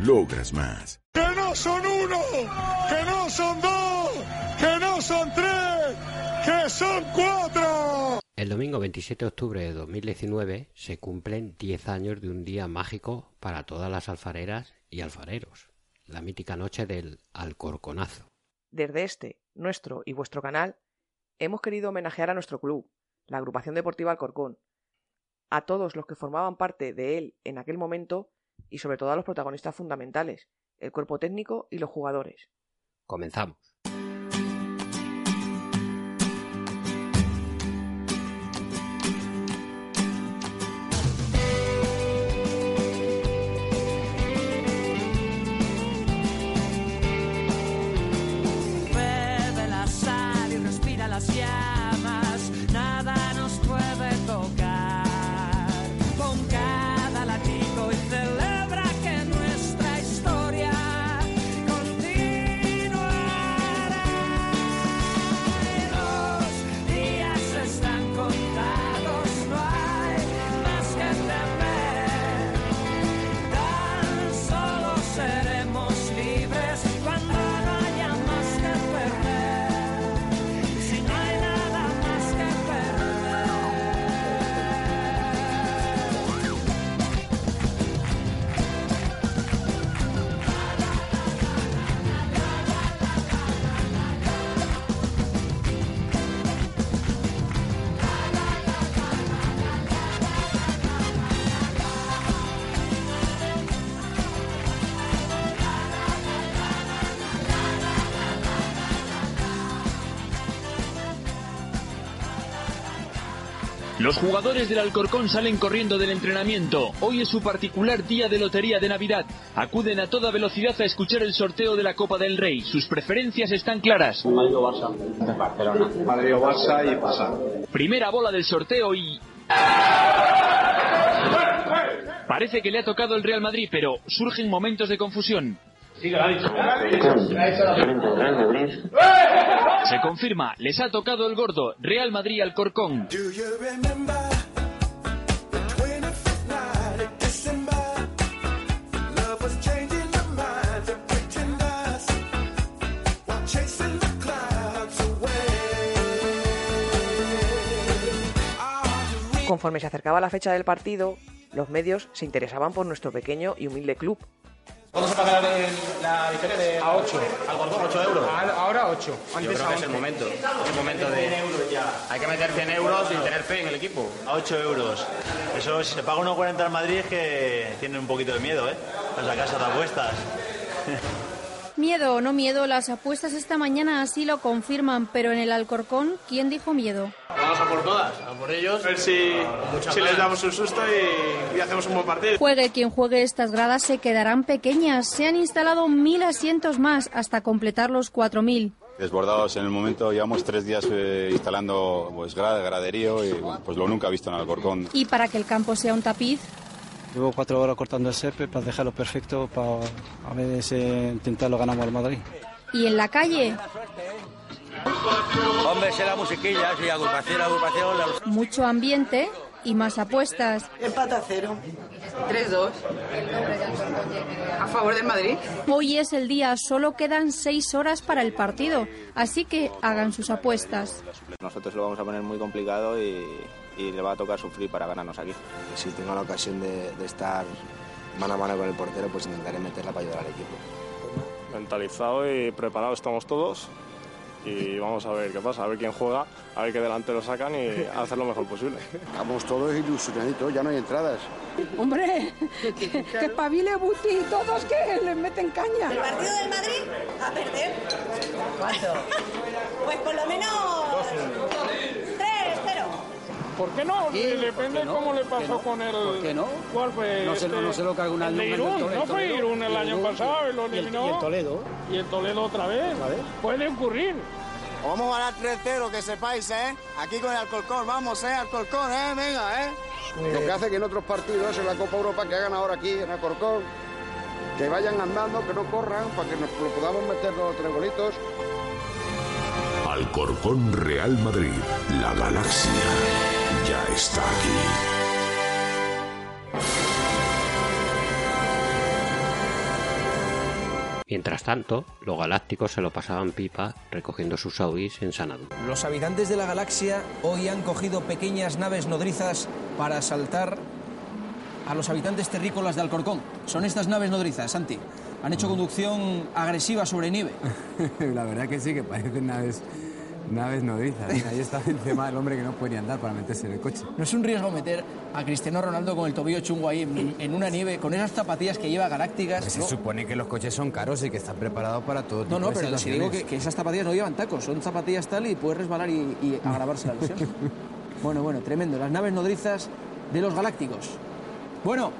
Logras más. ¡Que no son uno! ¡Que no son dos! ¡Que no son tres! ¡Que son cuatro! El domingo 27 de octubre de 2019 se cumplen 10 años de un día mágico para todas las alfareras y alfareros, la mítica noche del Alcorconazo. Desde este, nuestro y vuestro canal, hemos querido homenajear a nuestro club, la Agrupación Deportiva Alcorcón, a todos los que formaban parte de él en aquel momento y sobre todo a los protagonistas fundamentales, el cuerpo técnico y los jugadores. Comenzamos. Jugadores del Alcorcón salen corriendo del entrenamiento. Hoy es su particular día de lotería de Navidad. Acuden a toda velocidad a escuchar el sorteo de la Copa del Rey. Sus preferencias están claras. Madrid o Barça. Barcelona. Madrid o Barça y pasar. Primera bola del sorteo y... Parece que le ha tocado el Real Madrid, pero surgen momentos de confusión. Se confirma, les ha tocado el gordo, Real Madrid Alcorcón. Do you remember the 25th night of December? Love was changing the minds of pretenders while chasing the clouds away. Conforme se acercaba la fecha del partido, los medios se interesaban por nuestro pequeño y humilde club. ¿Cuándo se pagará la diferencia de a 8? Al Gordón, 8 euros. Ahora 8. Yo creo que es el momento. Es el momento de. Hay que meter 100 euros y tener fe en el equipo. A 8 euros. Eso, si se paga 1,40 al Madrid es que tiene un poquito de miedo, ¿eh? Las casas de apuestas. Miedo o no miedo, las apuestas esta mañana así lo confirman, pero en el Alcorcón, ¿quién dijo miedo? Vamos a por todas, a por ellos. A ver si, si les damos un susto y, y hacemos un buen partido. Juegue quien juegue, estas gradas se quedarán pequeñas. Se han instalado mil asientos más hasta completar los cuatro mil. Desbordados en el momento, llevamos tres días eh, instalando pues, gra- graderío y bueno, pues lo nunca visto en Alcorcón. Y para que el campo sea un tapiz, Llevo cuatro horas cortando el césped para dejarlo perfecto para a ver si intentarlo ganamos al Madrid. y en la calle, Hombre, será musiquilla, sí, agrupación, agrupación. mucho ambiente y más apuestas. Empate a cero. 3-2. A favor del Madrid. Hoy es el día, solo quedan seis horas para el partido, así que hagan sus apuestas. Nosotros lo vamos a poner muy complicado y, y le va a tocar sufrir para ganarnos aquí. Si tengo la ocasión de, de estar mano a mano con el portero, pues intentaré meterla para ayudar al equipo. Mentalizado y preparado estamos todos y vamos a ver qué pasa, a ver quién juega, a ver qué delantero sacan y hacer lo mejor posible. Estamos todos ilusionaditos, ya no hay entradas. Hombre, que, que espabile Buti, todos que les meten caña. ¿El partido del Madrid? A perder. ¿Cuánto? Pues por lo menos 3-0. ¿Por qué no? Sí, Depende ¿por qué no? cómo le ¿Por qué pasó no? con el... ¿Por qué no? ¿Cuál fue? No se- este? no se lo cargó una El de nunca en el Irún, Toledo, no fue. Irún el Y año Irún, pasado y lo y el- y el eliminó. Toledo. Y el Toledo otra vez. Puede ocurrir. Vamos a ganar 3-0, que sepáis, ¿eh? Aquí con el Alcorcón, vamos, ¿eh? Alcorcón, ¿eh? Venga, ¿eh? Lo que hace que en otros partidos, en la Copa Europa, que hagan ahora aquí, en Alcorcón, que vayan andando, que no corran, para que nos lo podamos meter los tres golitos. Alcorcón Real Madrid, la galaxia ya está aquí. Mientras tanto, los galácticos se lo pasaban pipa recogiendo sus Audis en Sanadú. Los habitantes de la galaxia hoy han cogido pequeñas naves nodrizas para asaltar a los habitantes terrícolas de Alcorcón. Son estas naves nodrizas, Santi. Han hecho conducción agresiva sobre nieve. La verdad que sí, que parecen naves, naves nodrizas. Ahí está encima el hombre que no puede ni andar para meterse en el coche. ¿No es un riesgo meter a Cristiano Ronaldo con el tobillo chungo ahí en, en una nieve, con esas zapatillas que lleva galácticas? Pues se ¿no? supone que los coches son caros y que están preparados para todo tipo No, no, de pero si digo que, esas zapatillas no llevan tacos, son zapatillas tal y puedes resbalar y, y agravarse la lesión. bueno, bueno, tremendo. Las naves nodrizas de los galácticos. Bueno,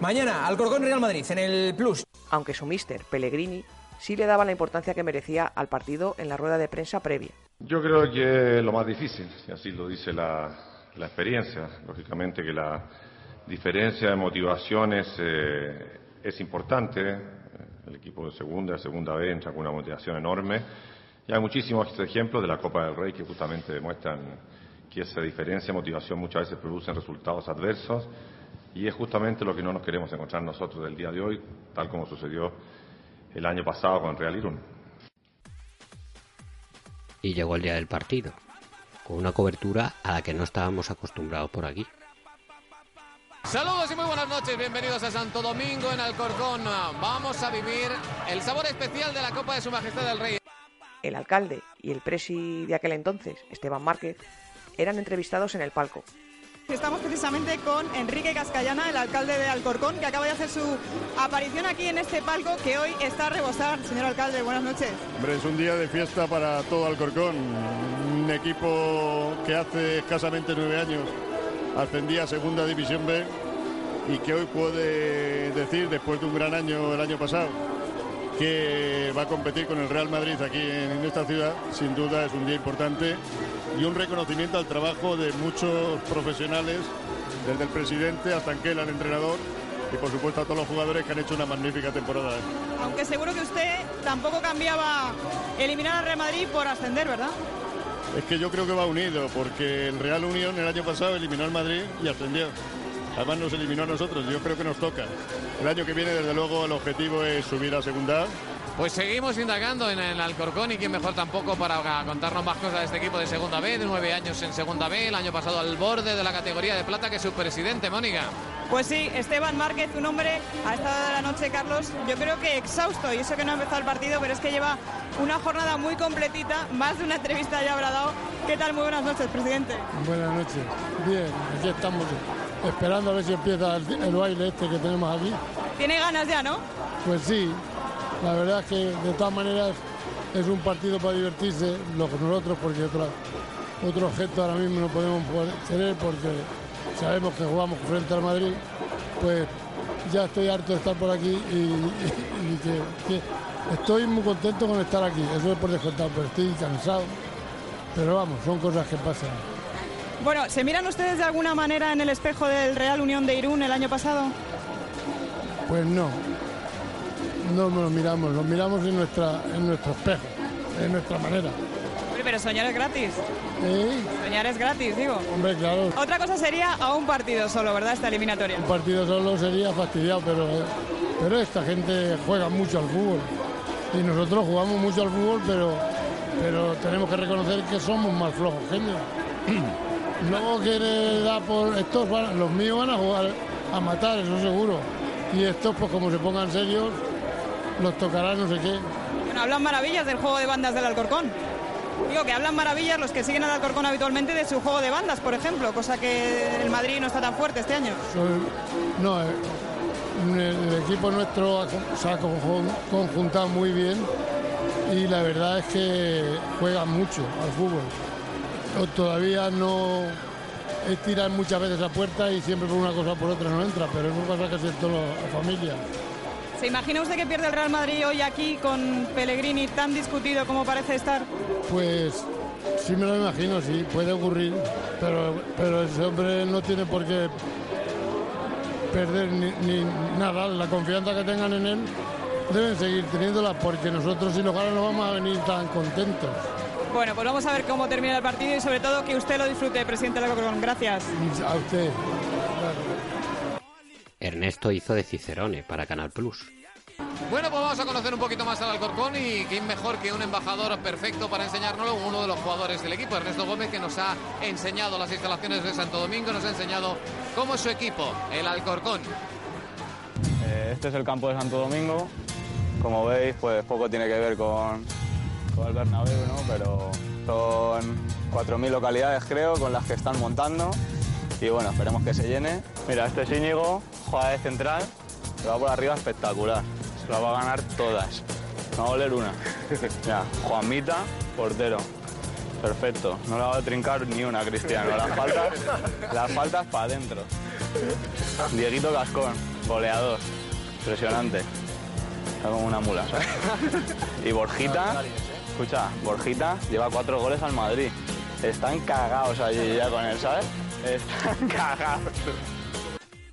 mañana Alcorcón Real Madrid en el Plus. Aunque su mister, Pellegrini, sí le daba la importancia que merecía al partido en la rueda de prensa previa. Yo creo que lo más difícil, si así lo dice la, la experiencia. Lógicamente que la diferencia de motivaciones eh, es importante. El equipo de segunda, segunda B entra con una motivación enorme. Y hay muchísimos ejemplos de la Copa del Rey que justamente demuestran que esa diferencia de motivación muchas veces produce resultados adversos. Y es justamente lo que no nos queremos encontrar nosotros del día de hoy, tal como sucedió el año pasado con Real Irún. Y llegó el día del partido, con una cobertura a la que no estábamos acostumbrados por aquí. Saludos y muy buenas noches, bienvenidos a Santo Domingo en Alcorcón. Vamos a vivir el sabor especial de la Copa de Su Majestad el Rey. El alcalde y el presi de aquel entonces, Esteban Márquez, eran entrevistados en el palco. Estamos precisamente con Enrique Cascallana, el alcalde de Alcorcón, que acaba de hacer su aparición aquí en este palco que hoy está a rebosar. Señor alcalde, buenas noches. Hombre, es un día de fiesta para todo Alcorcón. Un equipo que hace escasamente nueve años ascendía a Segunda División B y que hoy puede decir, después de un gran año el año pasado, que va a competir con el Real Madrid aquí en esta ciudad, sin duda es un día importante y un reconocimiento al trabajo de muchos profesionales, desde el presidente hasta Anquela, el entrenador, y por supuesto a todos los jugadores que han hecho una magnífica temporada. Aunque seguro que usted tampoco cambiaba eliminar al Real Madrid por ascender, ¿verdad? Es que yo creo que va unido, porque el Real Unión el año pasado eliminó al Madrid y ascendió. Además nos eliminó a nosotros, yo creo que nos toca. El año que viene, desde luego, el objetivo es subir a segunda. Pues seguimos indagando en el Alcorcón y quién mejor tampoco para contarnos más cosas de este equipo de Segunda B, de nueve años en Segunda B, el año pasado al borde de la categoría de plata que su presidente, Mónica. Pues sí, Esteban Márquez, un hombre a esta hora de la noche, Carlos, yo creo que exhausto, y eso que no ha empezado el partido, pero es que lleva una jornada muy completita, más de una entrevista ya habrá dado. ¿Qué tal? Muy buenas noches, presidente. Buenas noches. Bien, aquí estamos esperando a ver si empieza el, el baile este que tenemos aquí. Tiene ganas ya, ¿no? Pues sí, la verdad es que de todas maneras es un partido para divertirse, lo que nosotros, porque otro, otro objeto ahora mismo no podemos tener porque sabemos que jugamos frente al Madrid, pues ya estoy harto de estar por aquí y, y- y que, que estoy muy contento con estar aquí, eso es por descontado, pero estoy cansado. Pero vamos, son cosas que pasan. Bueno, ¿se miran ustedes de alguna manera en el espejo del Real Unión de Irún el año pasado? Pues no, no nos miramos, nos miramos en, nuestra, en nuestro espejo, en nuestra manera. Hombre, pero soñar es gratis. ¿Eh? Soñar es gratis, digo. Hombre, claro, Otra cosa sería a un partido solo, ¿verdad? Esta eliminatoria. un partido solo sería fastidiado, pero, pero esta gente juega mucho al fútbol. Y nosotros jugamos mucho al fútbol, pero, pero tenemos que reconocer que somos más flojos ellos. No quiere dar por. Estos van- los míos van a jugar a matar, eso seguro. Y estos, pues como se pongan serios, los tocará no sé qué. Bueno, hablan maravillas del juego de bandas del Alcorcón. Digo que hablan maravillas los que siguen al Alcorcón habitualmente de su juego de bandas, por ejemplo, cosa que el Madrid no está tan fuerte este año. No, eh, el, equipo nuestro se ha conjun- conjuntado muy bien y la verdad es que juegan mucho al fútbol. Todavía no es tirar muchas veces a puerta y siempre por una cosa o por otra no entra, pero eso pasa casi en toda la familia. ¿Se imagina usted que pierde el Real Madrid hoy aquí con Pellegrini tan discutido como parece estar? Pues sí me lo imagino, sí, puede ocurrir, pero, pero ese hombre no tiene por qué perder ni, ni nada, la confianza que tengan en él deben seguir teniéndola porque nosotros si lo ganan no vamos a venir tan contentos. Bueno, pues vamos a ver cómo termina el partido y sobre todo que usted lo disfrute, presidente de la Corcón. Gracias. A usted. Ernesto hizo de Cicerone para Canal Plus. Bueno, pues vamos a conocer un poquito más al Alcorcón y quién mejor que un embajador perfecto para enseñárnoslo, uno de los jugadores del equipo, Ernesto Gómez, que nos ha enseñado las instalaciones de Santo Domingo, nos ha enseñado cómo es su equipo, el Alcorcón. Eh, este es el campo de Santo Domingo. Como veis, pues poco tiene que ver con, con el Bernabéu, ¿no? Pero son 4.000 localidades, creo, con las que están montando. Y bueno, esperemos que se llene. Mira, este es Íñigo, juega de central, se va por arriba espectacular. Se la va a ganar todas. No va a oler una. Mira, Juanmita, portero. Perfecto. No la va a trincar ni una, Cristiano. Las faltas, las faltas para adentro. Dieguito Gascón, goleador. Impresionante. Está como una mula, ¿sabes? Y Borjita, escucha, Borjita lleva cuatro goles al Madrid. Están cagados allí ya con él, ¿sabes? Están cagados.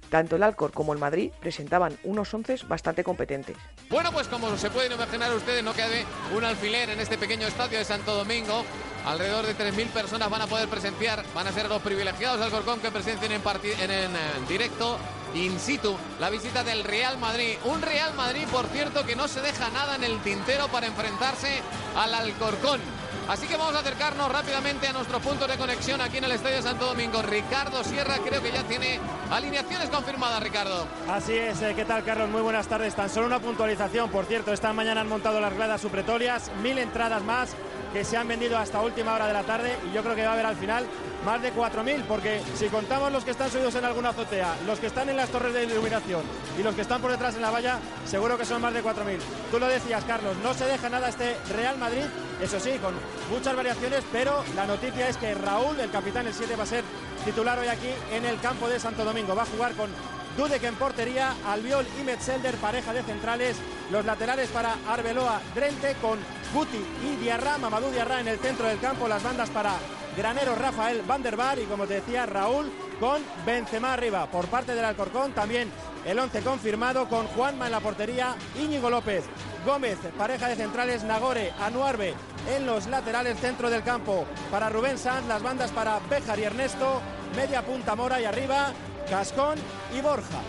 Tanto el Alcor como el Madrid presentaban unos once bastante competentes. Bueno, pues como se pueden imaginar ustedes, no cabe un alfiler en este pequeño estadio de Santo Domingo. Alrededor de 3.000 personas van a poder presenciar, van a ser los privilegiados del Alcorcón que presencien en, en, en, directo, in situ, la visita del Real Madrid. Un Real Madrid, por cierto, que no se deja nada en el tintero para enfrentarse al Alcorcón. Así que vamos a acercarnos rápidamente a nuestros puntos de conexión aquí en el Estadio Santo Domingo. Ricardo Sierra creo que ya tiene alineaciones confirmadas, Ricardo. Así es, eh, ¿qué tal Carlos? Muy buenas tardes. Tan solo una puntualización, por cierto, esta mañana han montado las gradas supletorias, mil entradas más que se han vendido hasta última hora de la tarde y yo creo que va a haber al final más de 4.000 porque si contamos los que están subidos en alguna azotea, los que están en las torres de iluminación y los que están por detrás en la valla, seguro que son más de 4.000. Tú lo decías, Carlos, no se deja nada este Real Madrid, eso sí, con muchas variaciones, pero la noticia es que Raúl, el capitán, el 7, va a ser titular hoy aquí en el campo de Santo Domingo. Va a jugar con Dudek en portería, Albiol y Metzelder, pareja de centrales. Los laterales para Arbeloa, Drente con Guti y Diarra, Mamadou Diarra en el centro del campo. Las bandas para Granero, Rafael Van der Bar y como te decía Raúl con Benzema arriba. Por parte del Alcorcón también el 11 confirmado con Juanma en la portería, Íñigo López, Gómez, pareja de centrales, Nagore, Anuarbe en los laterales centro del campo. Para Rubén Sanz, las bandas para Béjar y Ernesto, media punta Mora y arriba Cascón y Borja.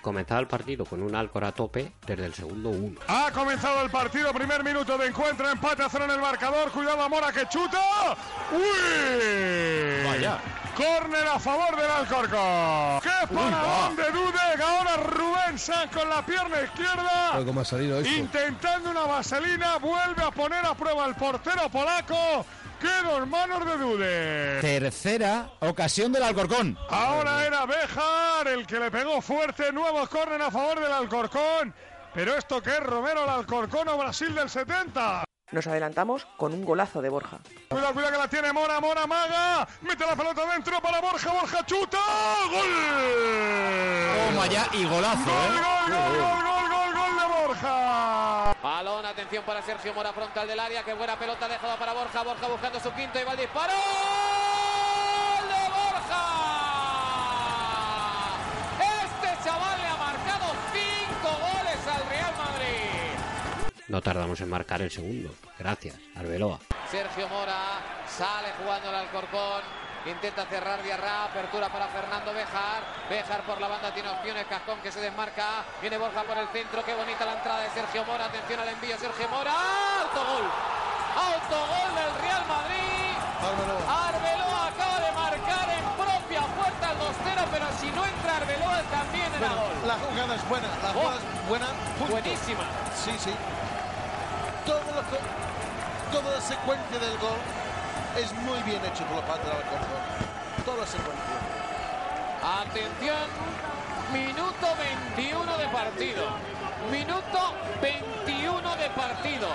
Comenzaba el partido con un Alcor a tope desde el segundo uno. Ha comenzado el partido, primer minuto de encuentro, empate a cero en el marcador. Cuidado a Mora que chuta. ¡Uy! Vaya. Córner a favor del Alcorcón. ¡Qué paradón de Dudek! Ahora Rubén Sanz con la pierna izquierda. ¿Cómo ha salido esto? Intentando una vaselina, vuelve a poner a prueba el portero polaco. ¡Qué dos manos de Dude! Tercera ocasión del Alcorcón. Ahora era Bejar el que le pegó fuerte. Nuevo córner a favor del Alcorcón. Pero esto que es Romero al Alcorcón o Brasil del 70. Nos adelantamos con un golazo de Borja. Cuidado, cuidado que la tiene Mora, Mora maga. Mete la pelota dentro para Borja, Borja chuta. ¡Gol! Toma ya y golazo, Gol, ¿eh? gol, gol, gol, gol, gol, gol de Borja. Balón, atención para Sergio Mora, frontal del área. Qué buena pelota dejada para Borja. Borja buscando su quinto y va el disparo. No tardamos en marcar el segundo. Gracias, Arbeloa. Sergio Mora sale jugando el Alcorcón. Intenta cerrar Diarra, apertura para Fernando Bejar. Bejar por la banda tiene opciones, Cascón que se desmarca. Viene Borja por el centro, qué bonita la entrada de Sergio Mora. Atención al envío, Sergio Mora. ¡Autogol! ¡Autogol del Real Madrid! Arbeloa acaba de marcar en propia puerta el 2-0, pero si no entra Arbeloa también era gol. La jugada es buena, la Oh, jugada es buena. punto. buenísima. Sí, sí. Todo lo toda la secuencia del gol es muy bien hecho por la parte del Alcorcón. Toda la secuencia. Atención, minuto 21 de partido. Minuto 21 de partido.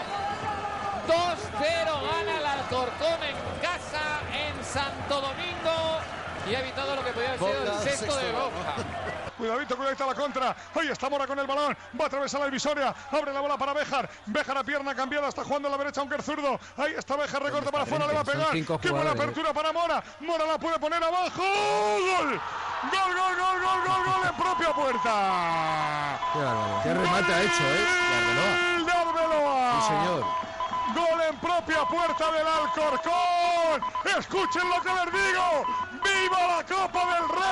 2-0 gana el Alcorcón en casa en Santo Domingo. y ha evitado lo que podía haber sido el sexto de sexto. Cuidadito, cuidadito a la contra. Ahí está Mora con el balón. Va a atravesar la divisoria. Abre la bola para Bejar. Bejar a pierna cambiada. Está jugando a la derecha, aunque es zurdo. Ahí está Bejar. Recorta para afuera. Le va a pegar. Qué buena jugadores. apertura para Mora. Mora la puede poner abajo. ¡Gol! Gol, gol, gol, gol, gol, gol en propia puerta. Qué remate ha hecho, ¿eh? De Arbeloa. ¡Gol de Arbeloa! Sí, señor. Gol en propia puerta del Alcorcón. Escuchen lo que les digo. ¡Viva la Copa del Rey!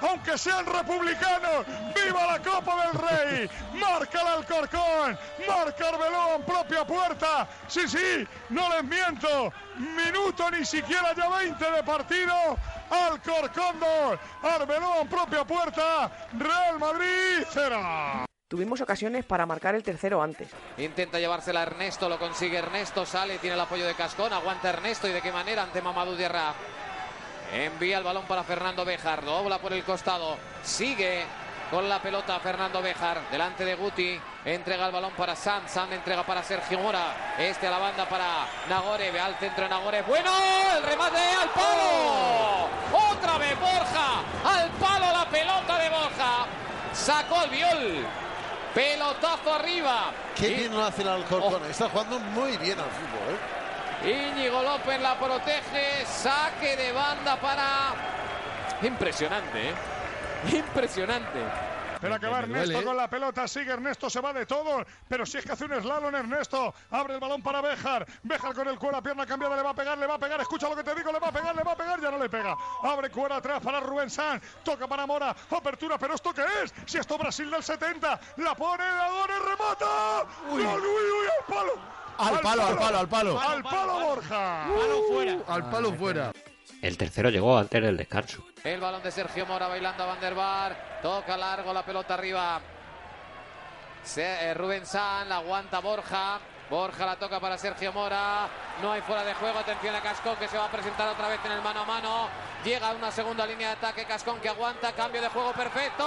Aunque sean republicanos, ¡viva la Copa del Rey! Marca el Alcorcón, marca Arbeloa en propia puerta. Sí, sí, no les miento. Minuto ni siquiera ya 20 de partido. Alcorcón 2, Arbeloa en propia puerta. Real Madrid 0. Tuvimos ocasiones para marcar el tercero antes. Intenta llevársela Ernesto, lo consigue Ernesto, sale, tiene el apoyo de Cascón, aguanta Ernesto y de qué manera ante Mamadou Diarra. Envía el balón para Fernando Bejar, dobla por el costado, sigue con la pelota Fernando Bejar, delante de Guti, entrega el balón para San, San entrega para Sergio Mora, este a la banda para Nagore, ve al centro de Nagore, bueno, el remate al palo, otra vez Borja, al palo la pelota de Borja, sacó el viol, pelotazo arriba. Qué Y- bien lo hace el Alcorcón. Está jugando muy bien al fútbol. ¿eh? Íñigo López la protege, saque de banda para... Impresionante, ¿eh? Impresionante. Espera que va Ernesto duele. con la pelota, sigue Ernesto, se va de todo, pero si es que hace un slalom Ernesto, abre el balón para Bejar, Bejar con el cuero, pierna cambiada, le va a pegar, le va a pegar, escucha lo que te digo, le va a pegar, le va a pegar, ya no le pega, abre cuero atrás para Rubén San, toca para Mora, apertura, pero ¿esto qué es? Si esto Brasil del 70, la pone, ahora remata, Uy. Gol, uy, uy, al palo, Al palo, al palo, al palo. al palo Borja, Al palo fuera. El tercero llegó antes del descanso. El balón de Sergio Mora bailando a Van der Bar. Toca largo la pelota arriba. Se- eh, Rubén San la aguanta Borja. Borja la toca para Sergio Mora. No hay fuera de juego. Atención a Cascón que se va a presentar otra vez en el mano a mano. Llega a una segunda línea de ataque. Cascón que aguanta. Cambio de juego perfecto.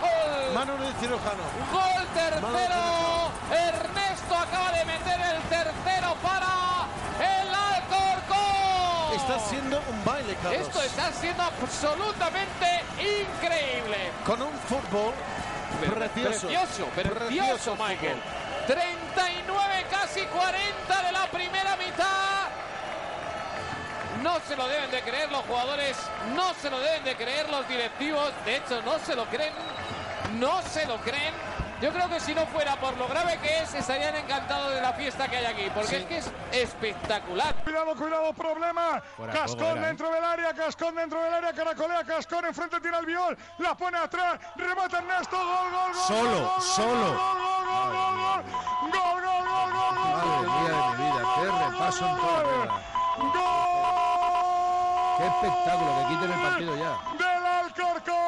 ¡Gol! Mano de cirujano. Gol tercero. Ernesto acaba de meter el tercero para el Alcorcón. Está siendo un baile, Carlos. Esto está siendo absolutamente increíble. Con un fútbol precioso. Precioso, precioso, Michael. 39, casi 40 de la primera mitad. No se lo deben de creer los jugadores, no se lo deben de creer los directivos. De hecho, no se lo creen, no se lo creen. Yo creo que si no fuera por lo grave que es, estarían encantados de la fiesta que hay aquí, porque es que es espectacular. Cuidado, cuidado, problema. Cascón dentro del área, Cascón dentro del área, caracolea, Cascón enfrente tiene al viol, la pone atrás, remata Ernesto, gol, gol, gol. Solo, gol, gol, solo. Gol, gol, gol, gol, gol, gol, gol, Madre mía de mi vida, qué repaso en toda regla. ¡Gol! ¡Qué espectáculo! Que quiten el partido ya. ¡Del Alcorcón!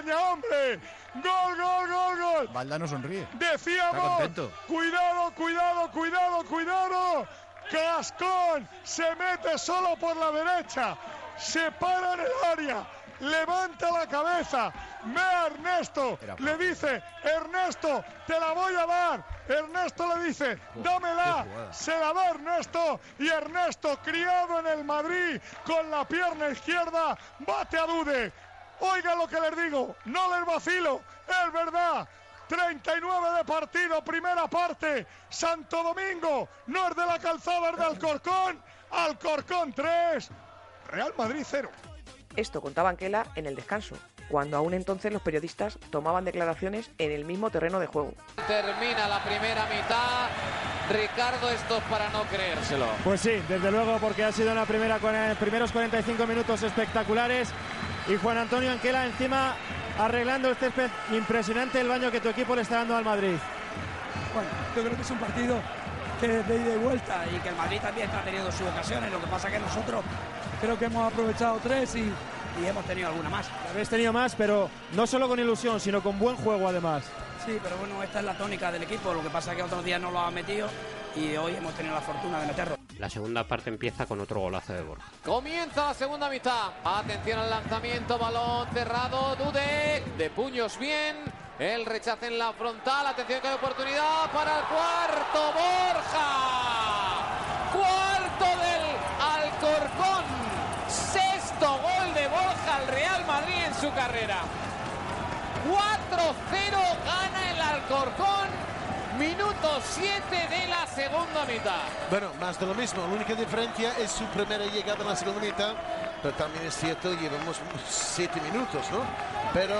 España, hombre! ¡Gol, gol, gol, gol! Valdano sonríe. Decíamos, cuidado, cuidado, cuidado, cuidado. Cascón se mete solo por la derecha, se para en el área, levanta la cabeza, ve a Ernesto, le dice, Ernesto, te la voy a dar. Ernesto le dice, dámela, se la da Ernesto y Ernesto, criado en el Madrid, con la pierna izquierda, bate a Dude. Oigan lo que les digo, no les vacilo, es verdad. 39 de partido, primera parte. Santo Domingo, no es de la calzada, es de Alcorcón. Alcorcón 3, Real Madrid 0. Esto contaba Anquela en el descanso, cuando aún entonces los periodistas tomaban declaraciones en el mismo terreno de juego. Termina la primera mitad. Ricardo, esto es para no creérselo. Pues sí, desde luego, porque ha sido una primera, primeros 45 minutos espectaculares. Y Juan Antonio Anquela encima arreglando el césped. Impresionante el baño que tu equipo le está dando al Madrid. Bueno, yo creo que es un partido que es de ida y vuelta y que el Madrid también está teniendo sus ocasiones. Lo que pasa que nosotros creo que hemos aprovechado tres y, y hemos tenido alguna más. Habéis tenido más, pero no solo con ilusión, sino con buen juego además. Sí, pero bueno, esta es la tónica del equipo. Lo que pasa que otros días no lo ha metido y hoy hemos tenido la fortuna de meterlo. La segunda parte empieza con otro golazo de Borja. Comienza la segunda mitad. Atención al lanzamiento, balón cerrado. Dudek, de puños bien. El rechace en la frontal. Atención que hay oportunidad para el cuarto. Borja. Cuarto del Alcorcón. Sexto gol de Borja al Real Madrid en su carrera. 4-0 gana el Alcorcón. Minuto 7 de la segunda mitad. Bueno, más de lo mismo. La única diferencia es su primera llegada en la segunda mitad. Pero también es cierto, llevamos siete minutos, ¿no? Pero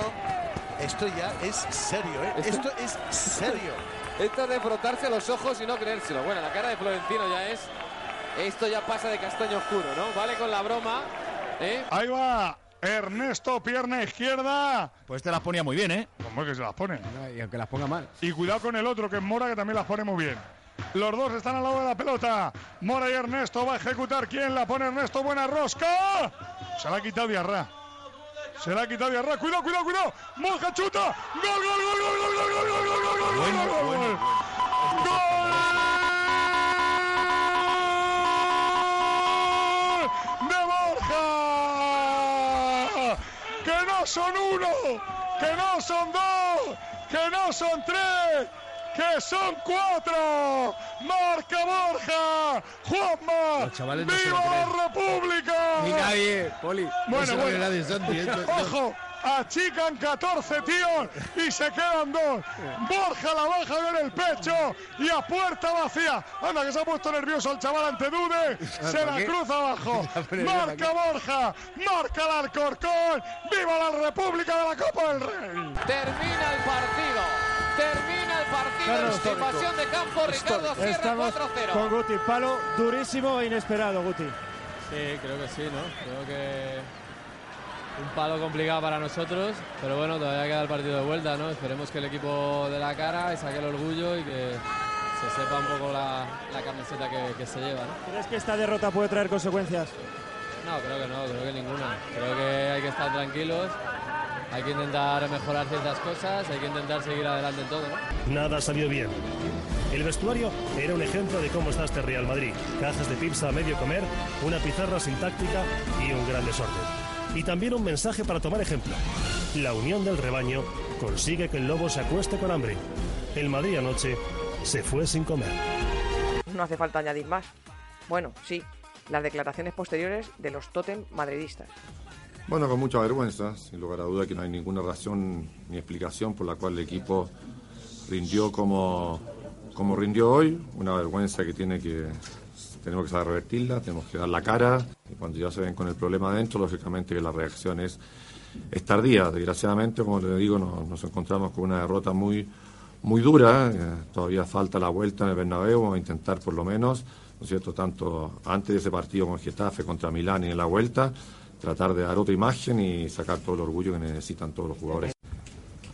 esto ya es serio, ¿eh? Esto es serio. Esto de frotarse los ojos y no creérselo. Bueno, la cara de Florentino ya es. Esto ya pasa de castaño oscuro, ¿no? Vale con la broma. ¿eh? Ahí va Ernesto, pierna izquierda. Pues te las ponía muy bien, ¿eh? ¿Cómo es que se las pone? Y aunque las ponga mal. Y cuidado con el otro, que es Mora, que también las pone muy bien. Los dos están al lado de la pelota. Mora y Ernesto va a ejecutar. ¿Quién la pone Ernesto? Buena rosca. Se la ha quitado Diarra. Se la ha quitado Diarra. Cuidado, cuidado, cuidado. Moja chuta. Gol, gol, gol, gol, gol, gol, gol, gol, gol, gol, gol, gol, gol, gol. ¡Gol! ¡De Borja! ¡Que no son uno! ¡Que no son dos! ¡Que no son tres! ¡Que son cuatro! ¡Marca Borja! ¡Juanma! Los chavales no se lo ¡Viva la. República! Ni nadie, Poli. No Bueno, se lo cree bueno. nadie, Santi. Esto- Ojo, achican 14 tíos y se quedan dos. Borja la baja en el pecho y a puerta vacía. Anda, que se ha puesto nervioso el chaval ante Dude. Se ¿Para la cruza abajo. Marca Borja, marca el Alcorcón. ¡Viva la República de la Copa del Rey! Termina el partido. Termina el partido. Invasión de campo. Ricardo Sierra Estamos 4-0. con Guti. Palo durísimo e inesperado, Guti. Sí, creo que sí, ¿no? Creo que un palo complicado para nosotros, pero bueno, todavía queda el partido de vuelta, ¿no? Esperemos que el equipo de la cara saque el orgullo y que se sepa un poco la, la camiseta que, que se lleva, ¿no? ¿Crees que esta derrota puede traer consecuencias? No, creo que no, creo que ninguna. Creo que hay que estar tranquilos, hay que intentar mejorar ciertas cosas, hay que intentar seguir adelante en todo, ¿no? Nada salió bien. El vestuario era un ejemplo de cómo está este Real Madrid. Cajas de pizza a medio comer, una pizarra sin táctica y un gran desorden. Y también un mensaje para tomar ejemplo. La unión del rebaño consigue que el lobo se acueste con hambre. El Madrid anoche se fue sin comer. No hace falta añadir más. Bueno, sí, las declaraciones posteriores de los tótem madridistas. Bueno, con mucha vergüenza, sin lugar a duda que no hay ninguna razón ni explicación por la cual el equipo rindió como, como rindió hoy. Una vergüenza que tiene que tenemos que saber revertirla, tenemos que dar la cara. Cuando ya se ven con el problema adentro, lógicamente que la reacción es, tardía. Desgraciadamente, como le digo, nos, encontramos con una derrota muy, muy dura. Eh, todavía falta la vuelta en el Bernabéu, vamos a intentar por lo menos, ¿no es cierto?, tanto antes de ese partido con Getafe contra Milán y en la vuelta, tratar de dar otra imagen y sacar todo el orgullo que necesitan todos los jugadores.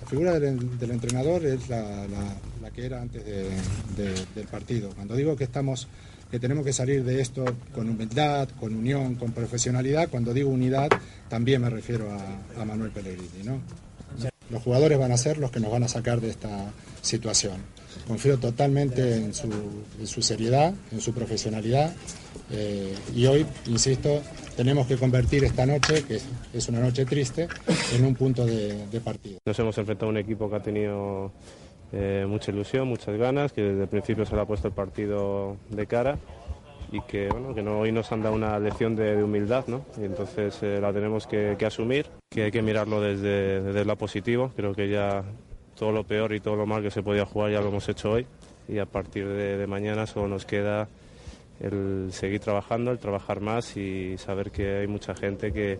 La figura del, entrenador es la, que era antes de- de- del partido. Cuando digo que estamos, que tenemos que salir de esto con humildad, con unión, con profesionalidad, cuando digo unidad también me refiero a, Manuel Pellegrini. ¿no? Los jugadores van a ser los que nos van a sacar de esta situación. Confío totalmente en su, seriedad, en su profesionalidad eh, y hoy, insisto, tenemos que convertir esta noche, que es, es una noche triste, en un punto de, de partido. Nos hemos enfrentado a un equipo que ha tenido eh, mucha ilusión, muchas ganas, que desde el principio se le ha puesto el partido de cara y que, bueno, que hoy nos han dado una lección de, humildad, ¿no? Y entonces eh, la tenemos que, asumir, que hay que mirarlo desde, desde lo positivo. Creo que ya todo lo peor y todo lo mal que se podía jugar ya lo hemos hecho hoy y a partir de, de mañana solo nos queda el seguir trabajando, el trabajar más y saber que hay mucha gente que,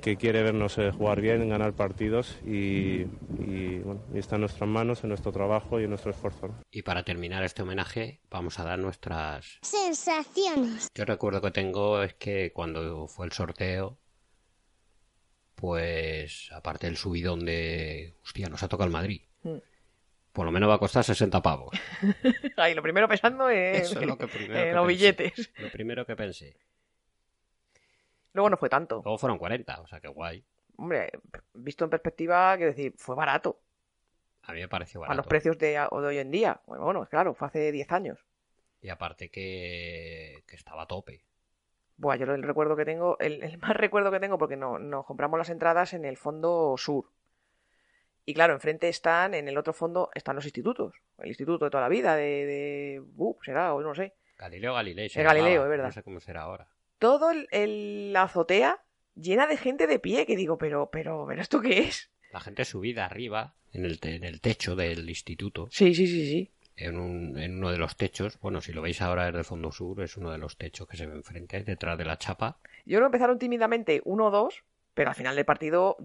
que quiere vernos eh, jugar bien, ganar partidos y, y, bueno, y está en nuestras manos, en nuestro trabajo y en nuestro esfuerzo. ¿no? Y para terminar este homenaje, vamos a dar nuestras Sensaciones. Yo recuerdo que tengo es que cuando fue el sorteo, pues aparte del subidón de, hostia, nos ha tocado el Madrid. Mm. Por lo menos va a costar 60 pavos. Ahí, lo primero pensando en, Eso es lo que primero en que los pensé. billetes. Lo primero que pensé. Luego no fue tanto. Luego fueron 40, o sea que guay. Hombre, visto en perspectiva, quiero decir, fue barato. A mí me pareció A barato. los precios de, de hoy en día. Bueno, bueno, claro, fue hace 10 años. Y aparte que, que estaba a tope. Buah, yo el recuerdo que tengo, el, el más recuerdo que tengo, porque no, nos compramos las entradas en el fondo sur. Y claro, enfrente están, en el otro fondo, están los institutos. El instituto de toda la vida, de... de uh, será, o no sé. Galileo Galilei. El Galileo, es verdad. No sé cómo será ahora. Todo el, el- la azotea llena de gente de pie, que digo, pero, pero, pero ¿esto qué es? La gente subida arriba, en el, te- en el techo del instituto. Sí, sí, sí, sí. En, un- en uno de los techos. Bueno, si lo veis ahora desde el fondo sur, es uno de los techos que se ve enfrente, detrás de la chapa. Yo creo que empezaron tímidamente 1-2, pero al final del partido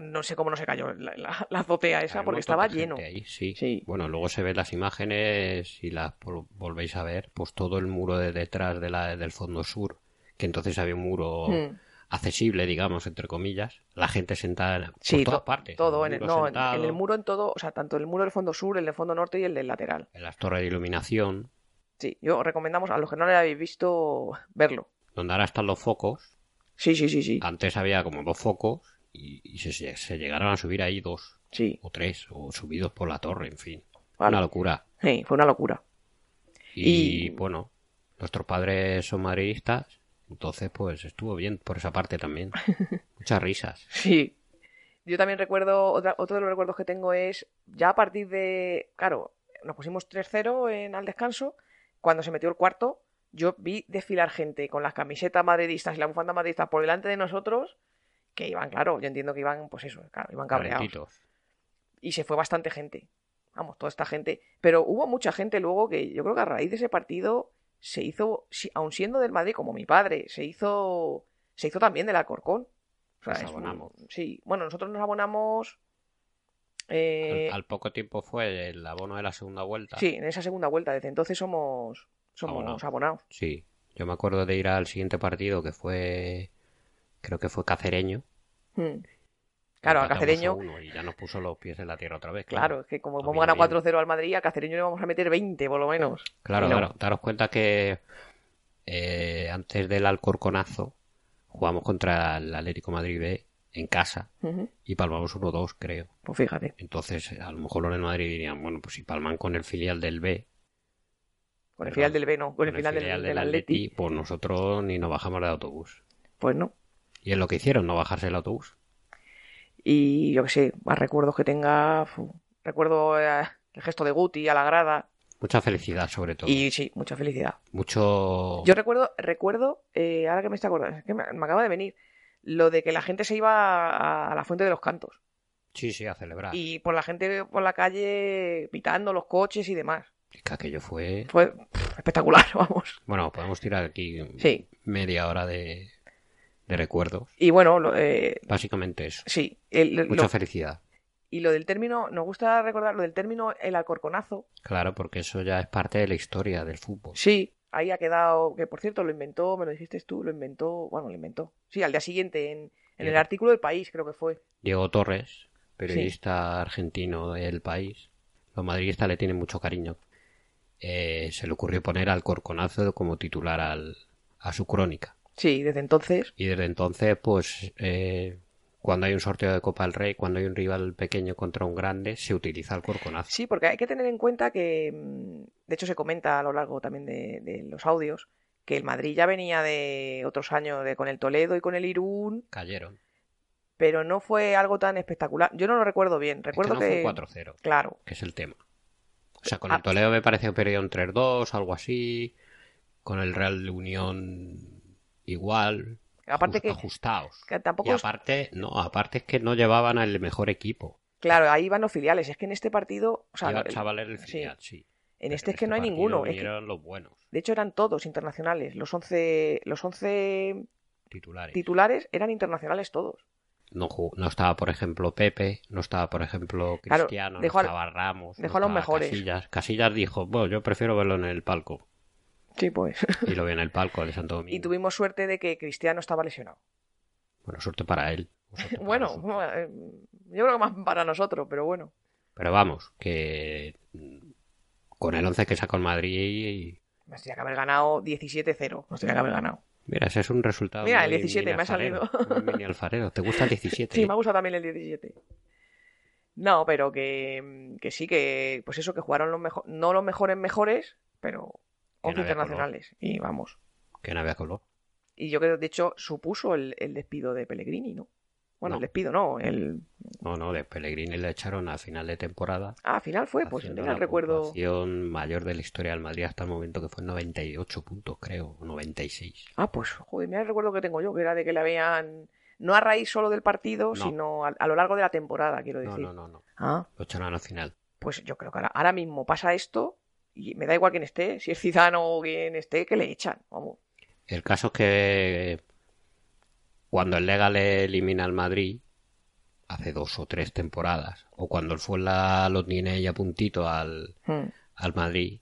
no sé cómo no se cayó la, la- la azotea esa, Hay porque estaba lleno. ahí, sí. Bueno, luego se ven las imágenes y las vol- volvéis a ver, pues todo el muro de detrás de la, del fondo sur, que entonces había un muro Hmm. accesible, digamos, entre comillas. La gente sentada por Sí, todas to- partes. todo, en el, muro no, en- el muro en todo, o sea, tanto el muro del fondo sur, el del fondo norte y el del lateral. en las torres de iluminación, Sí, yo recomendamos a los que no lo habéis visto verlo. donde ahora están los focos. Sí, sí, sí, sí. Antes había como dos focos y, y se, llegaron a subir ahí dos. Sí. O tres, o subidos por la torre, en fin. Vale. Una locura. Sí, fue una locura. Y, bueno, nuestros padres son madridistas, entonces pues estuvo bien por esa parte también. Muchas risas. Sí. Yo también recuerdo, otra- otro de los recuerdos que tengo es, ya a partir de, claro, nos pusimos 3-0 en al descanso, cuando se metió el cuarto, yo vi desfilar gente con las camisetas madridistas y la bufanda madridista por delante de nosotros, que iban, claro, yo entiendo que iban, pues eso, claro, iban cabreados. Calentitos. Y se fue bastante gente. Vamos, toda esta gente. Pero hubo mucha gente luego que yo creo que a raíz de ese partido se hizo, aun siendo del Madrid como mi padre, se hizo, se hizo también del Alcorcón. O sea, Nos abonamos. sí, bueno, nosotros nos abonamos. eh, al, al poco tiempo fue el abono de la segunda vuelta. sí, en esa segunda vuelta. Desde entonces somos, somos Abonados. abonados. Sí. Yo me acuerdo de ir al siguiente partido que fue, creo que fue Cacereño. Hmm. Claro, a Cacereño. y ya nos puso los pies en la tierra otra vez. Claro, es que como vino ganado bien. 4-0 al Madrid, a Cacereño le vamos a meter 20 por lo menos. Claro, no. claro. Daros cuenta que eh, antes del Alcorconazo jugamos contra el Atlético Madrid B en casa y palmamos 1-2, creo. Pues fíjate. Entonces, a lo mejor los del Madrid dirían, bueno, pues si palman con el filial del B, Con el Perdón, final del B, no, con el final del, filial del Atleti. pues nosotros ni nos bajamos del autobús. Pues no. Y es lo que hicieron, no bajarse del autobús. Y yo qué sé, más recuerdos que tenga. Recuerdo eh, el gesto de Guti a la grada. Mucha felicidad, sobre todo. Y sí, mucha felicidad. Mucho... Yo recuerdo, recuerdo, eh, ahora que me está acordando, es que me, me acaba de venir, lo de que la gente se iba a, a la fuente de los cantos. Sí, sí, a celebrar. Y por la gente por la calle pitando los coches y demás. Es que aquello fue... Fue pff, espectacular, vamos. Bueno, podemos tirar aquí Sí. media hora de, de recuerdos. Y bueno, lo, eh, Básicamente eso. sí. el- Mucha lo- felicidad. y lo del término, nos gusta recordar lo del término el alcorconazo. Claro, porque eso ya es parte de la historia del fútbol. Sí, ahí ha quedado, que por cierto lo inventó, me lo dijiste tú, lo inventó, bueno, lo inventó. Sí, al día siguiente, en, en el artículo del país creo que fue. Diego Torres, periodista argentino del país, los madridistas le tienen mucho cariño. Eh, se le ocurrió poner al Corconazo como titular al, a su crónica. Sí, desde entonces. Y desde entonces, pues, eh, cuando hay un sorteo de Copa del Rey, cuando hay un rival pequeño contra un grande, se utiliza el Corconazo. Sí, porque hay que tener en cuenta que, mm, de hecho se comenta a lo largo también de, de los audios, que el Madrid ya venía de otros años de con el Toledo y con el Irún, Cayeron. pero no fue algo tan espectacular. Yo no lo recuerdo bien, Este recuerdo no que... fue 4-0. Claro. Que es el tema. O sea, con Ah. el Toledo me parece que perdió un 3-2, algo así. Con el Real Unión igual. Aparte que- Ajustados. que tampoco Y es- aparte, no, aparte es que no llevaban al mejor equipo. Claro, ahí van los filiales. Es que en este partido... O sea, Iba el- del filial, sí. En este es que no hay ninguno. Es que- vinieron los buenos de hecho eran todos internacionales. Los 11, los 11 titulares. titulares eran internacionales todos. No, estaba, por ejemplo, Pepe, no estaba, por ejemplo, Claro, Cristiano, dejó no estaba Ramos, dejó no a los mejores. Casillas. Casillas dijo, bueno, yo prefiero verlo en el palco. Sí, pues. Y lo vi en el palco de Santo Domingo. y tuvimos suerte de que Cristiano estaba lesionado. Bueno, suerte para él. Bueno, eh, yo creo que más para nosotros, pero bueno. Pero vamos, que mm, con el 11 que sacó el Madrid y... Nos tenía que haber ganado 17-0. Nos tenía que haber ganado. Mira, ese es un resultado Mira, el muy 17 mini me ha salido. mini alfarero. ¿Te gusta el 17? Sí, me ha gustado también el 17. No, pero que, que sí, que pues eso, que jugaron los mejores, no los mejores mejores, pero Que 11 no había internacionales. Y vamos. Que no había color. Y yo creo, de hecho, supuso el, el despido de Pellegrini, ¿no? Bueno, No. les pido, no. El... No, no, de Pellegrini le echaron a final de temporada. Ah, al final fue, pues tenía el la recuerdo. puntuación mayor de la historia del Madrid hasta el momento, que fue 98 puntos, creo, o 96. Ah, pues, joder, mira el recuerdo que tengo yo, que era de que le habían. No a raíz solo del partido, No. sino a, a lo largo de la temporada, quiero No, decir. no, no, no. Ah, Lo echaron al final. pues yo creo que ahora, ahora mismo pasa esto y me da igual quién esté, si es Zidane o quien esté, que le echan, vamos. El caso es que cuando el Lega le elimina al Madrid, hace dos o tres temporadas, o cuando el Fuenla lo tiene ya puntito al, Hmm. al Madrid,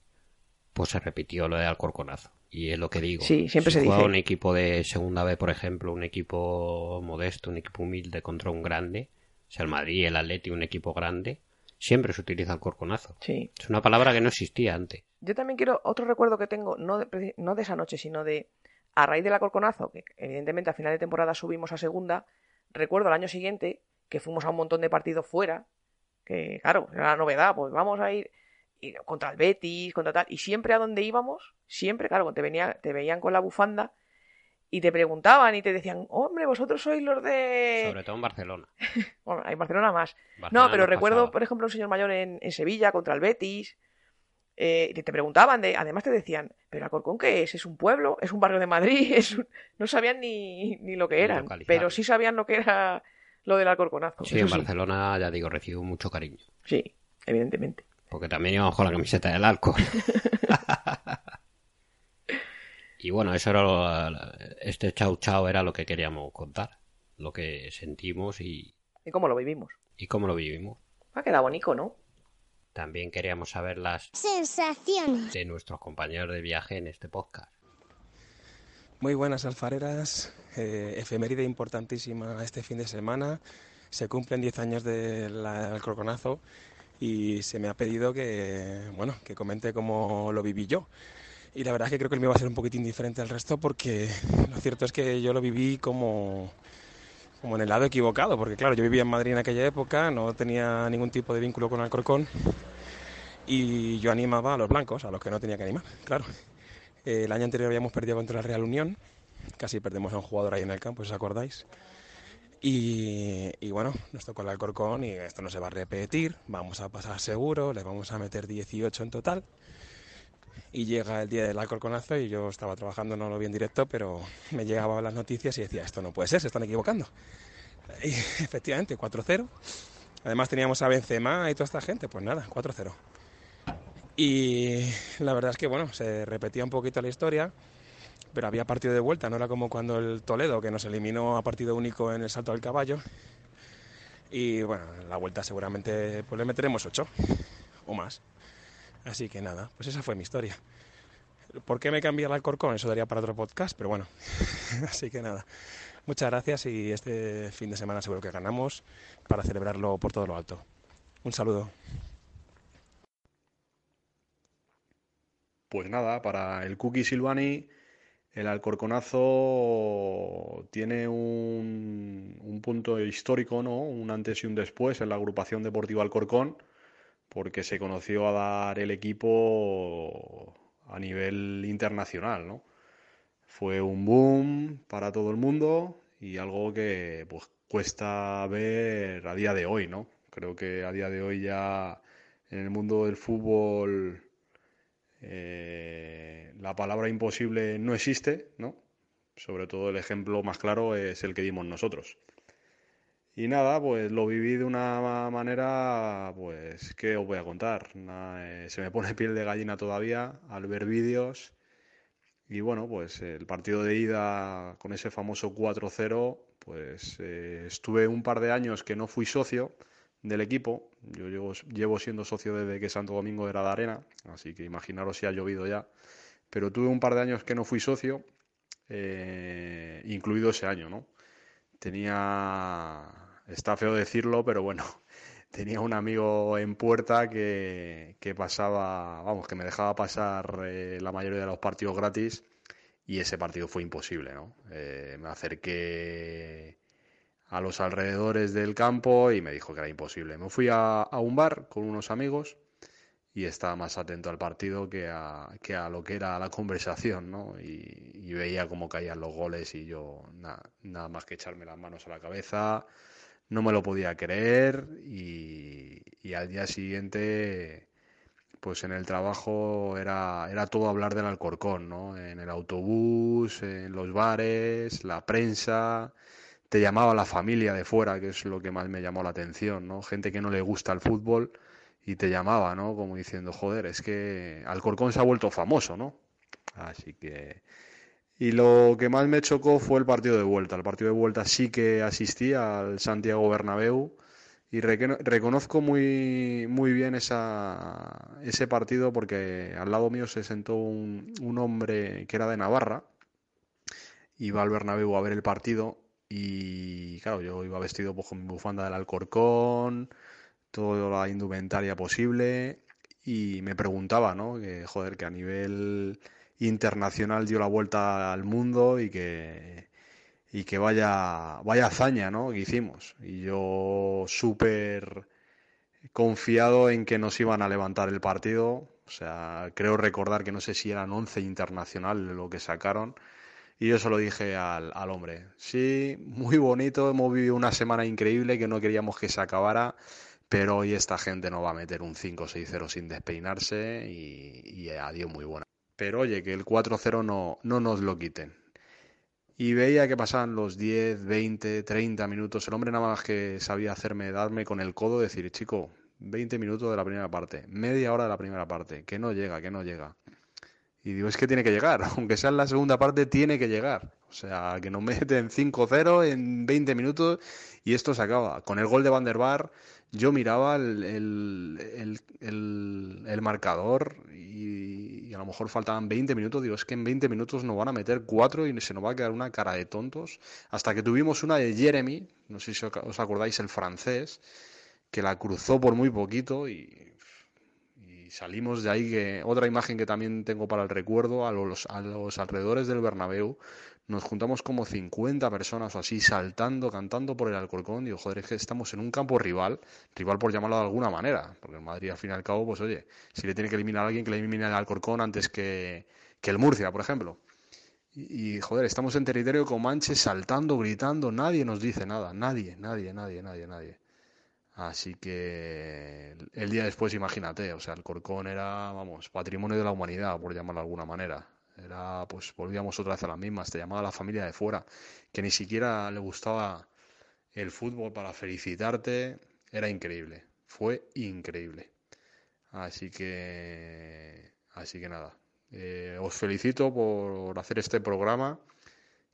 pues se repitió lo de Alcorconazo. Y es lo que digo. Sí, siempre Si se juega dice. un equipo de segunda B, por ejemplo, un equipo modesto, un equipo humilde contra un grande, o sea, el Madrid, el Atleti, un equipo grande, siempre se utiliza Alcorconazo. Sí. Es una palabra que no existía antes. Yo también quiero otro recuerdo que tengo, no de, no de esa noche, sino de a raíz del acorconazo, que evidentemente a final de temporada subimos a segunda. Recuerdo el año siguiente que fuimos a un montón de partidos fuera, que claro, era la novedad, pues vamos a ir y contra el Betis, contra tal, y siempre a donde íbamos, siempre, claro, te, venía, te veían con la bufanda y te preguntaban y te decían, hombre, vosotros sois los de... Sobre todo en Barcelona. Bueno, hay Barcelona más. Barcelona no, pero recuerdo, por ejemplo, un señor mayor en, en Sevilla contra el Betis. eh, y te, preguntaban, de, además te decían, ¿pero Alcorcón qué es? ¿Es un pueblo? ¿Es un barrio de Madrid? ¿Es un-?" No sabían ni, ni lo que eran, pero sí sabían lo que era lo del Alcorconazo. Sí, en Barcelona, ya digo, recibo mucho cariño. Sí, evidentemente. Porque también íbamos con la camiseta del alcohol. y bueno, eso era lo- este chau chau era lo que queríamos contar. Lo que sentimos y, ¿Y cómo lo vivimos? y cómo lo vivimos. Ha quedado bonito, ¿no? También queríamos saber las Sensaciones. de nuestros compañeros de viaje en este podcast. Muy buenas alfareras, eh, efeméride importantísima este fin de semana. Se cumplen 10 años del Alcorconazo y se me ha pedido que, bueno, que comente cómo lo viví yo. Y la verdad es que creo que el mío va a ser un poquitín diferente al resto porque lo cierto es que yo lo viví como, como en el lado equivocado, porque claro, yo vivía en Madrid en aquella época, no tenía ningún tipo de vínculo con Alcorcón y yo animaba a los blancos, a los que no tenía que animar, claro. El año anterior habíamos perdido contra la Real Unión, casi perdemos a un jugador ahí en el campo, si os acordáis. Y, y bueno, nos tocó el Alcorcón y esto no se va a repetir, vamos a pasar seguro, le vamos a meter 18 en total. Y llega el día del Alcorconazo y yo estaba trabajando, no lo vi en directo, pero me llegaban las noticias y decía, esto no puede ser, se están equivocando. Y efectivamente, 4-0. Además teníamos a Benzema y toda esta gente, pues nada, 4-0. Y la verdad es que bueno, se repetía un poquito la historia, pero había partido de vuelta, no era como cuando el Toledo, que nos eliminó a partido único en el salto del caballo. Y bueno, en la vuelta seguramente pues le meteremos 8 o más. Así que nada, pues esa fue mi historia. ¿Por qué me cambié al Alcorcón? Eso daría para otro podcast, pero bueno. Así que nada. Muchas gracias y este fin de semana seguro que ganamos para celebrarlo por todo lo alto. Un saludo. Pues nada, para el Cookie Silvani, el Alcorconazo tiene un, un punto histórico, ¿no? Un antes y un después en la agrupación deportiva Alcorcón, porque se conoció a dar el equipo a nivel internacional, ¿no? Fue un boom para todo el mundo y algo que pues cuesta ver a día de hoy, ¿no? Creo que a día de hoy ya en el mundo del fútbol eh, la palabra imposible no existe, ¿no? Sobre todo el ejemplo más claro es el que dimos nosotros. Y nada, pues lo viví de una manera, pues, ¿qué os voy a contar? Nada, eh, se me pone piel de gallina todavía al ver vídeos. Y bueno, pues el partido de ida con ese famoso 4-0, pues eh, estuve un par de años que no fui socio del equipo. Yo llevo, llevo siendo socio desde que Santo Domingo era de arena, así que imaginaros si ha llovido ya. Pero tuve un par de años que no fui socio, eh, incluido ese año, ¿no? Tenía, está feo decirlo, pero bueno, tenía un amigo en puerta que, que pasaba, vamos, que me dejaba pasar eh, la mayoría de los partidos gratis y ese partido fue imposible, ¿no? Eh, me acerqué a los alrededores del campo y me dijo que era imposible. Me fui a, un bar con unos amigos y estaba más atento al partido que a, que a lo que era la conversación, ¿no? Y, veía cómo caían los goles y yo nada más que echarme las manos a la cabeza, no me lo podía creer y, y al día siguiente pues en el trabajo era, era todo hablar del Alcorcón, ¿no? En el autobús, en los bares, la prensa, te llamaba la familia de fuera, que es lo que más me llamó la atención, ¿no? Gente que no le gusta el fútbol y te llamaba, ¿no? Como diciendo, joder, es que Alcorcón se ha vuelto famoso, ¿no? Así que... Y lo que más me chocó fue el partido de vuelta. El partido de vuelta sí que asistí al Santiago Bernabéu y reconozco muy, muy bien esa, ese partido porque al lado mío se sentó un, un hombre que era de Navarra, iba al Bernabéu a ver el partido y claro, yo iba vestido pues, con mi bufanda del Alcorcón, toda la indumentaria posible y me preguntaba, ¿no? Que joder, que a nivel internacional dio la vuelta al mundo y que y que vaya, vaya hazaña ¿no? que hicimos. Y yo súper confiado en que nos iban a levantar el partido. O sea, creo recordar que no sé si eran 11 internacionales lo que sacaron. Y yo se lo dije al, al hombre. Sí, muy bonito, hemos vivido una semana increíble que no queríamos que se acabara, pero hoy esta gente no va a meter un 5-6-0 sin despeinarse y, y adiós muy buena. Pero oye, que el 4-0 no, no nos lo quiten y veía que pasaban los 10, 20, 30 minutos. El hombre nada más que sabía hacerme, darme con el codo, decir, chico, 20 minutos de la primera parte, media hora de la primera parte, que no llega, que no llega. Y digo, es que tiene que llegar, aunque sea en la segunda parte, tiene que llegar. O sea, que nos meten 5-0 en 20 minutos y esto se acaba. Con el gol de Van der Bar, yo miraba el, el, el, el marcador y, y, a lo mejor faltaban 20 minutos. Digo, es que en 20 minutos nos van a meter 4 y se nos va a quedar una cara de tontos. Hasta que tuvimos una de Jeremy, no sé si os acordáis, el francés, que la cruzó por muy poquito y salimos de ahí que otra imagen que también tengo para el recuerdo a los, a los alrededores del Bernabéu nos juntamos como 50 personas o así saltando, cantando por el Alcorcón. Digo, joder, es que estamos en un campo rival, rival por llamarlo de alguna manera, porque el Madrid al fin y al cabo, pues oye, si le tiene que eliminar a alguien, que le elimine al Alcorcón antes que, que el Murcia, por ejemplo. Y, joder, estamos en territorio con Manches saltando, gritando, nadie nos dice nada, nadie, nadie, nadie, nadie, nadie. Así que el día después, imagínate, o sea, el Corcón era, vamos, patrimonio de la humanidad, por llamarlo de alguna manera. Era, pues, volvíamos otra vez a las mismas, te llamaba la familia de fuera, que ni siquiera le gustaba el fútbol para felicitarte, era increíble, fue increíble. Así que, así que nada, eh, os felicito por hacer este programa,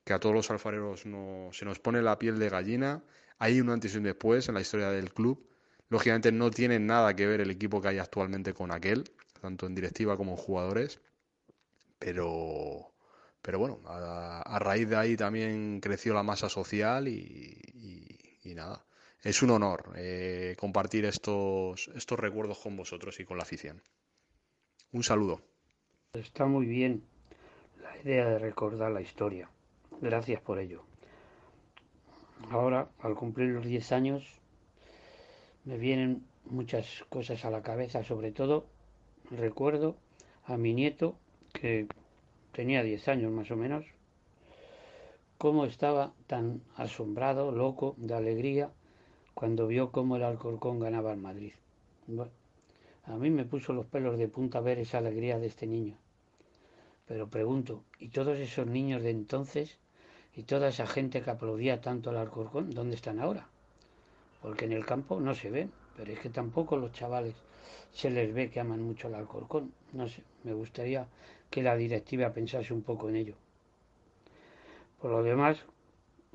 que a todos los alfareros no, se nos pone la piel de gallina hay un antes y un después en la historia del club. Lógicamente no tiene nada que ver el equipo que hay actualmente con aquel, tanto en directiva como en jugadores. Pero, pero bueno, a, raíz de ahí también creció la masa social y, y, y nada. Es un honor eh, compartir estos, estos recuerdos con vosotros y con la afición. Un saludo. Está muy bien la idea de recordar la historia. Gracias por ello. Ahora, al cumplir los 10 años, me vienen muchas cosas a la cabeza, sobre todo recuerdo a mi nieto, que tenía 10 años más o menos, cómo estaba tan asombrado, loco, de alegría, cuando vio cómo el Alcorcón ganaba al Madrid. Bueno, a mí me puso los pelos de punta ver esa alegría de este niño. Pero pregunto, ¿y todos esos niños de entonces y toda esa gente que aplaudía tanto al Alcorcón, ¿dónde están ahora? Porque en el campo no se ven, pero es que tampoco los chavales se les ve que aman mucho al Alcorcón. No sé, me gustaría que la directiva pensase un poco en ello. Por lo demás,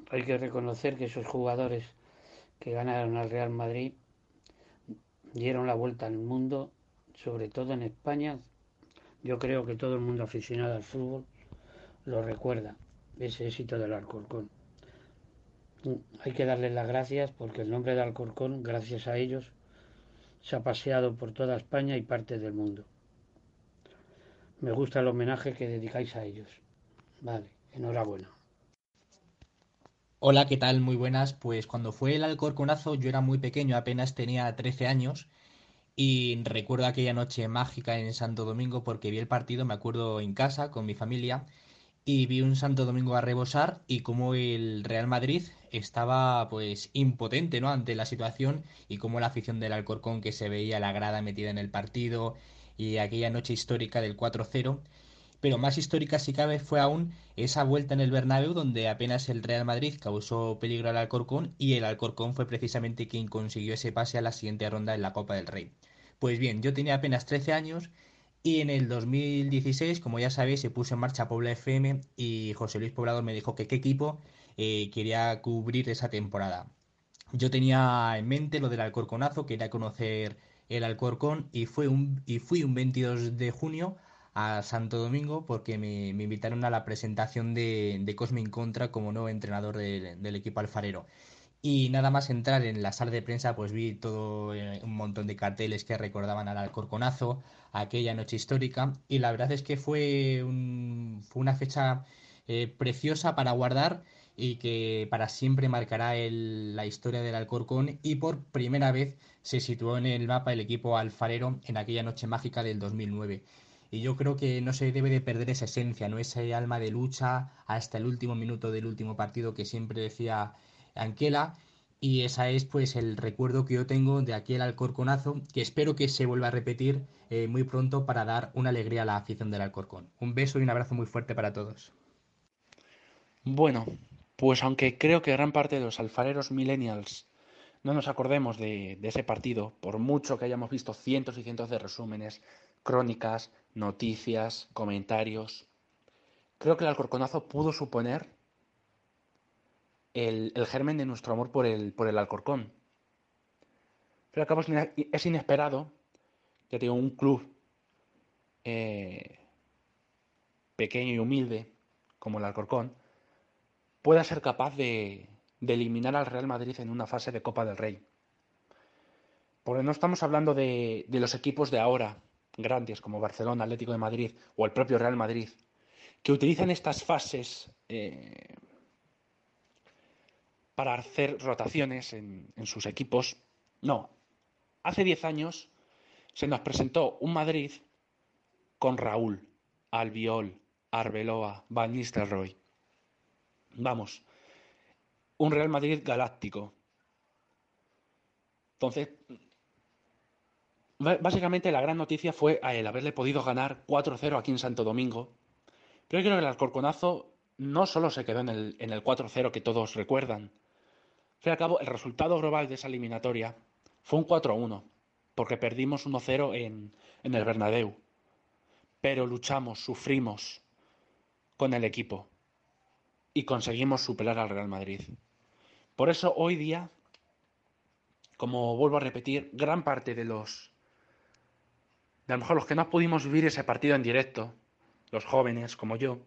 hay que reconocer que esos jugadores que ganaron al Real Madrid dieron la vuelta al mundo, sobre todo en España. Yo creo que todo el mundo aficionado al fútbol lo recuerda ese éxito del Alcorcón. Hay que darles las gracias porque el nombre de Alcorcón, gracias a ellos, se ha paseado por toda España y parte del mundo. Me gusta el homenaje que dedicáis a ellos. Vale, enhorabuena. Hola, ¿qué tal? Muy buenas. Pues cuando fue el Alcorconazo yo era muy pequeño, apenas tenía 13 años y recuerdo aquella noche mágica en Santo Domingo porque vi el partido, me acuerdo en casa con mi familia y vi un Santo Domingo a rebosar y como el Real Madrid estaba pues impotente ¿no? ante la situación y como la afición del Alcorcón que se veía la grada metida en el partido y aquella noche histórica del 4-0 pero más histórica si cabe fue aún esa vuelta en el Bernabéu donde apenas el Real Madrid causó peligro al Alcorcón y el Alcorcón fue precisamente quien consiguió ese pase a la siguiente ronda en la Copa del Rey. Pues bien, yo tenía apenas 13 años y en el 2016, como ya sabéis, se puso en marcha Puebla FM y José Luis Poblador me dijo que qué equipo eh, quería cubrir esa temporada. Yo tenía en mente lo del Alcorconazo, quería conocer el Alcorcón y, fue un, y fui un 22 de junio a Santo Domingo porque me, invitaron a la presentación de, de Cosmin Contra como nuevo entrenador del equipo alfarero. Y nada más entrar en la sala de prensa, pues vi todo eh, un montón de carteles que recordaban al Alcorconazo, aquella noche histórica. Y la verdad es que fue, fue una fecha eh, preciosa para guardar y que para siempre marcará la historia del Alcorcón. Y por primera vez se situó en el mapa el equipo alfarero en aquella noche mágica del 2009. Y yo creo que no se debe de perder esa esencia, ¿no? Ese alma de lucha hasta el último minuto del último partido que siempre decía Anquela. Y esa es pues el recuerdo que yo tengo de aquel Alcorconazo, que espero que se vuelva a repetir eh, muy pronto para dar una alegría a la afición del Alcorcón. Un beso y un abrazo muy fuerte para todos. Bueno, pues aunque creo que gran parte de los alfareros millennials no nos acordemos de, ese partido, por mucho que hayamos visto cientos y cientos de resúmenes, crónicas, noticias, comentarios. Creo que el Alcorconazo pudo suponer el, germen de nuestro amor por el, por el Alcorcón. Pero al cabo es inesperado que tengo un club eh, pequeño y humilde como el Alcorcón pueda ser capaz de, de eliminar al Real Madrid en una fase de Copa del Rey. Porque no estamos hablando de, de los equipos de ahora, grandes como Barcelona, Atlético de Madrid o el propio Real Madrid, que utilizan estas fases eh, para hacer rotaciones en, sus equipos. No, hace 10 años se nos presentó un Madrid con Raúl, Albiol, Arbeloa, Van Nistelrooy. Vamos, un Real Madrid galáctico. Entonces, Básicamente la gran noticia fue el haberle podido ganar 4-0 aquí en Santo Domingo. Pero yo creo que el Alcorconazo no solo se quedó en el, en el 4-0 que todos recuerdan. Al fin y al cabo, el resultado global de esa eliminatoria fue un 4-1, porque perdimos 1-0 en, en el Bernabéu. Pero luchamos, sufrimos con el equipo y conseguimos superar al Real Madrid. Por eso hoy día, como vuelvo a repetir, gran parte de los de a lo mejor los que no pudimos vivir ese partido en directo, los jóvenes como yo,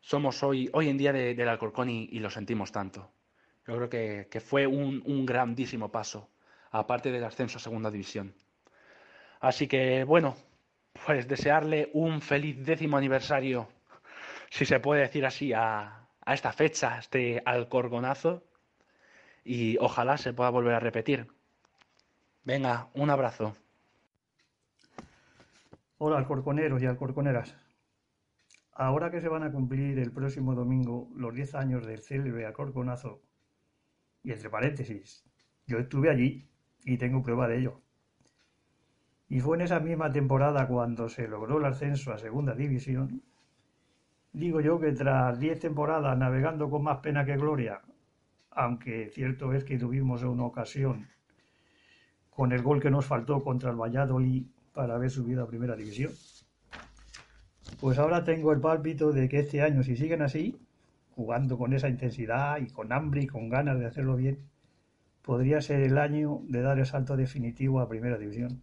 somos hoy, hoy en día del Alcorcón y, lo sentimos tanto. Yo creo que, fue un, un, grandísimo paso, aparte del ascenso a Segunda División. Así que, bueno, pues desearle un feliz décimo aniversario, si se puede decir así, a, esta fecha, a este Alcorconazo, y ojalá se pueda volver a repetir. Venga, un abrazo. Hola alcorconeros y alcorconeras. Ahora que se van a cumplir el próximo domingo los 10 años del célebre Alcorconazo, y entre paréntesis, yo estuve allí y tengo prueba de ello. Y fue en esa misma temporada cuando se logró el ascenso a Segunda División. Digo yo que tras 10 temporadas navegando con más pena que gloria, aunque cierto es que tuvimos una ocasión con el gol que nos faltó contra el Valladolid para haber subido a primera división. Pues ahora tengo el pálpito de que este año, si siguen así, jugando con esa intensidad y con hambre y con ganas de hacerlo bien, podría ser el año de dar el salto definitivo a primera división.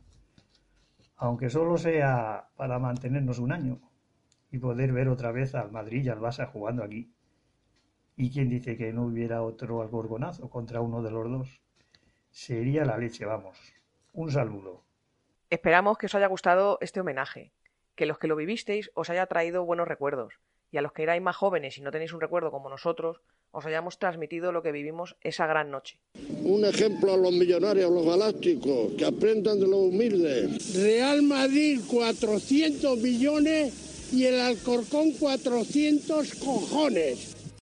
Aunque solo sea para mantenernos un año y poder ver otra vez al Madrid y al Barça jugando aquí. ¿Y quién dice que no hubiera otro algorgonazo contra uno de los dos? Sería la leche, vamos. Un saludo. Esperamos que os haya gustado este homenaje, que los que lo vivisteis os haya traído buenos recuerdos, y a los que erais más jóvenes y no tenéis un recuerdo como nosotros, os hayamos transmitido lo que vivimos esa gran noche. Un ejemplo a los millonarios, a los galácticos, que aprendan de los humildes. Real Madrid 400 millones y el Alcorcón 400 cojones.